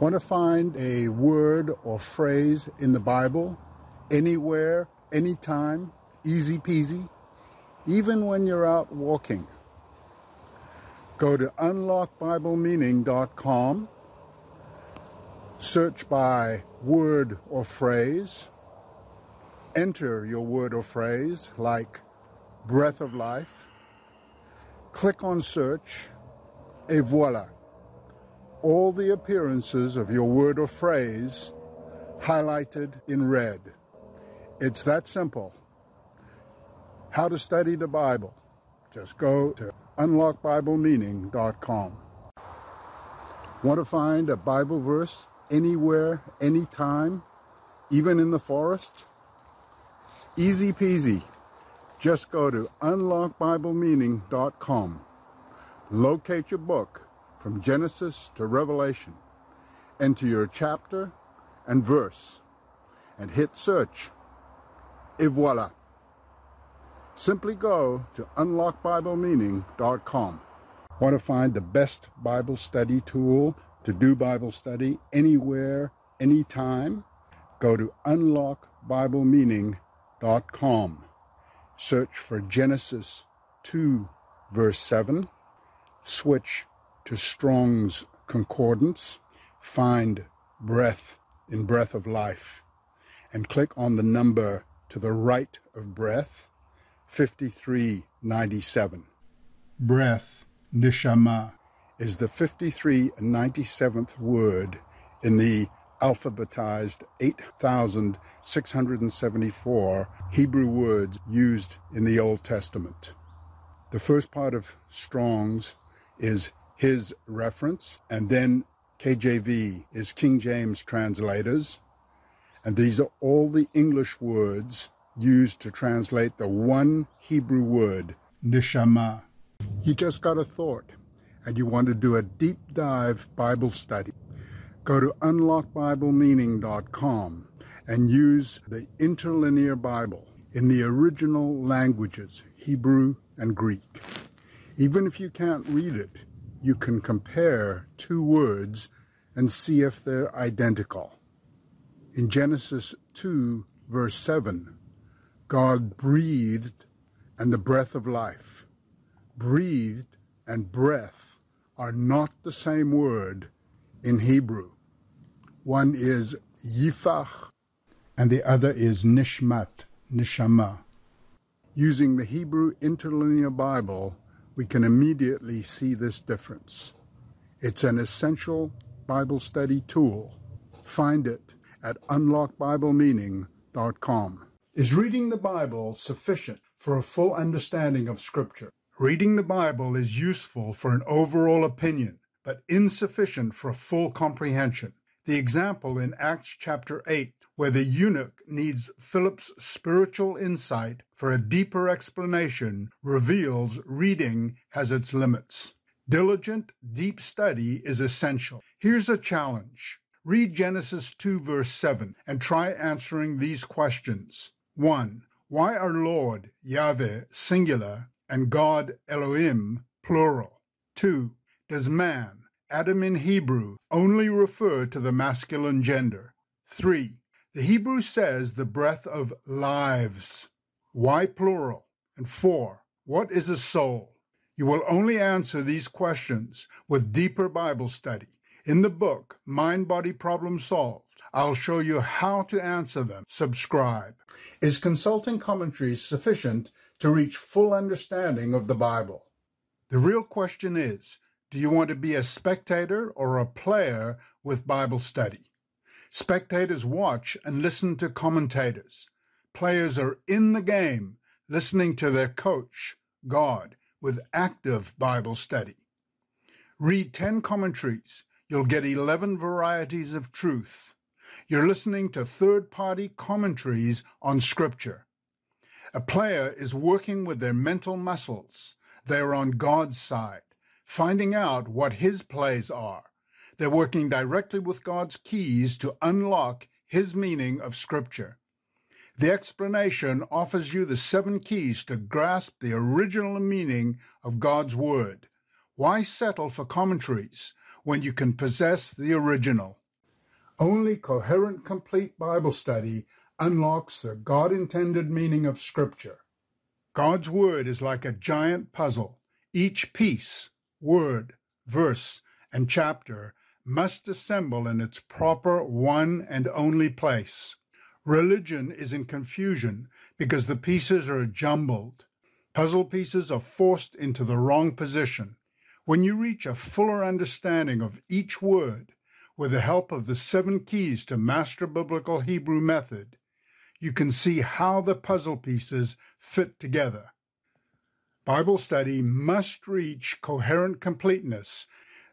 Want to find a word or phrase in the Bible anywhere, anytime, easy peasy, even when you're out walking? Go to unlockbiblemeaning.com, search by word or phrase, enter your word or phrase like breath of life, click on search, et voila. All the appearances of your word or phrase highlighted in red. It's that simple. How to study the Bible. Just go to unlockbiblemeaning.com. Want to find a Bible verse anywhere, anytime, even in the forest? Easy peasy. Just go to unlockbiblemeaning.com. Locate your book from Genesis to Revelation. Enter your chapter and verse and hit search. Et voila. Simply go to unlockbiblemeaning.com. Want to find the best Bible study tool to do Bible study anywhere, anytime? Go to unlockbiblemeaning.com. Search for Genesis 2, verse 7. Switch to Strong's Concordance. Find breath in breath of life. And click on the number to the right of breath 5397. Breath, neshama, is the 5397th word in the alphabetized 8,674 Hebrew words used in the Old Testament. The first part of Strong's is his reference, and then KJV is King James translators, and these are all the English words used to translate the one Hebrew word, neshama. You just got a thought and you want to do a deep dive Bible study. Go to unlockbiblemeaning.com and use the interlinear Bible in the original languages, Hebrew and Greek. Even if you can't read it, you can compare two words and see if they're identical. In Genesis 2, verse 7, God breathed and the breath of life. Breathed and breath are not the same word in Hebrew. One is yifach and the other is nishmat, nishama. Using the Hebrew interlinear Bible, we can immediately see this difference. It's an essential Bible study tool. Find it at unlockbiblemeaning.com. Is reading the Bible sufficient for a full understanding of Scripture? Reading the Bible is useful for an overall opinion, but insufficient for a full comprehension. The example in Acts chapter 8, where the eunuch needs Philip's spiritual insight for a deeper explanation, reveals reading has its limits. Diligent, deep study is essential. Here's a challenge. Read Genesis 2, verse 7, and try answering these questions. 1. Why are Lord, Yahweh, singular, and God, Elohim, plural? 2. Does man, Adam in Hebrew, only refer to the masculine gender? 3. The Hebrew says the breath of lives. Why plural? And 4. What is a soul? You will only answer these questions with deeper Bible study. In the book, Mind Body Problem Solved, I'll show you how to answer them. Subscribe. Is consulting commentaries sufficient to reach full understanding of the Bible? The real question is do you want to be a spectator or a player with Bible study? Spectators watch and listen to commentators. Players are in the game, listening to their coach, God, with active Bible study. Read 10 commentaries. You'll get 11 varieties of truth. You're listening to third party commentaries on Scripture. A player is working with their mental muscles. They're on God's side, finding out what His plays are. They're working directly with God's keys to unlock His meaning of Scripture. The explanation offers you the seven keys to grasp the original meaning of God's Word. Why settle for commentaries when you can possess the original? Only coherent, complete Bible study unlocks the God intended meaning of Scripture. God's Word is like a giant puzzle. Each piece, word, verse, and chapter must assemble in its proper one and only place. Religion is in confusion because the pieces are jumbled. Puzzle pieces are forced into the wrong position. When you reach a fuller understanding of each word, with the help of the seven keys to Master Biblical Hebrew Method, you can see how the puzzle pieces fit together. Bible study must reach coherent completeness.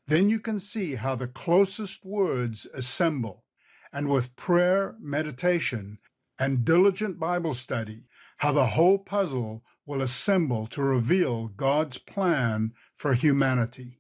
Then you can see how the closest words assemble. And with prayer, meditation, and diligent Bible study, how the whole puzzle will assemble to reveal God's plan for humanity.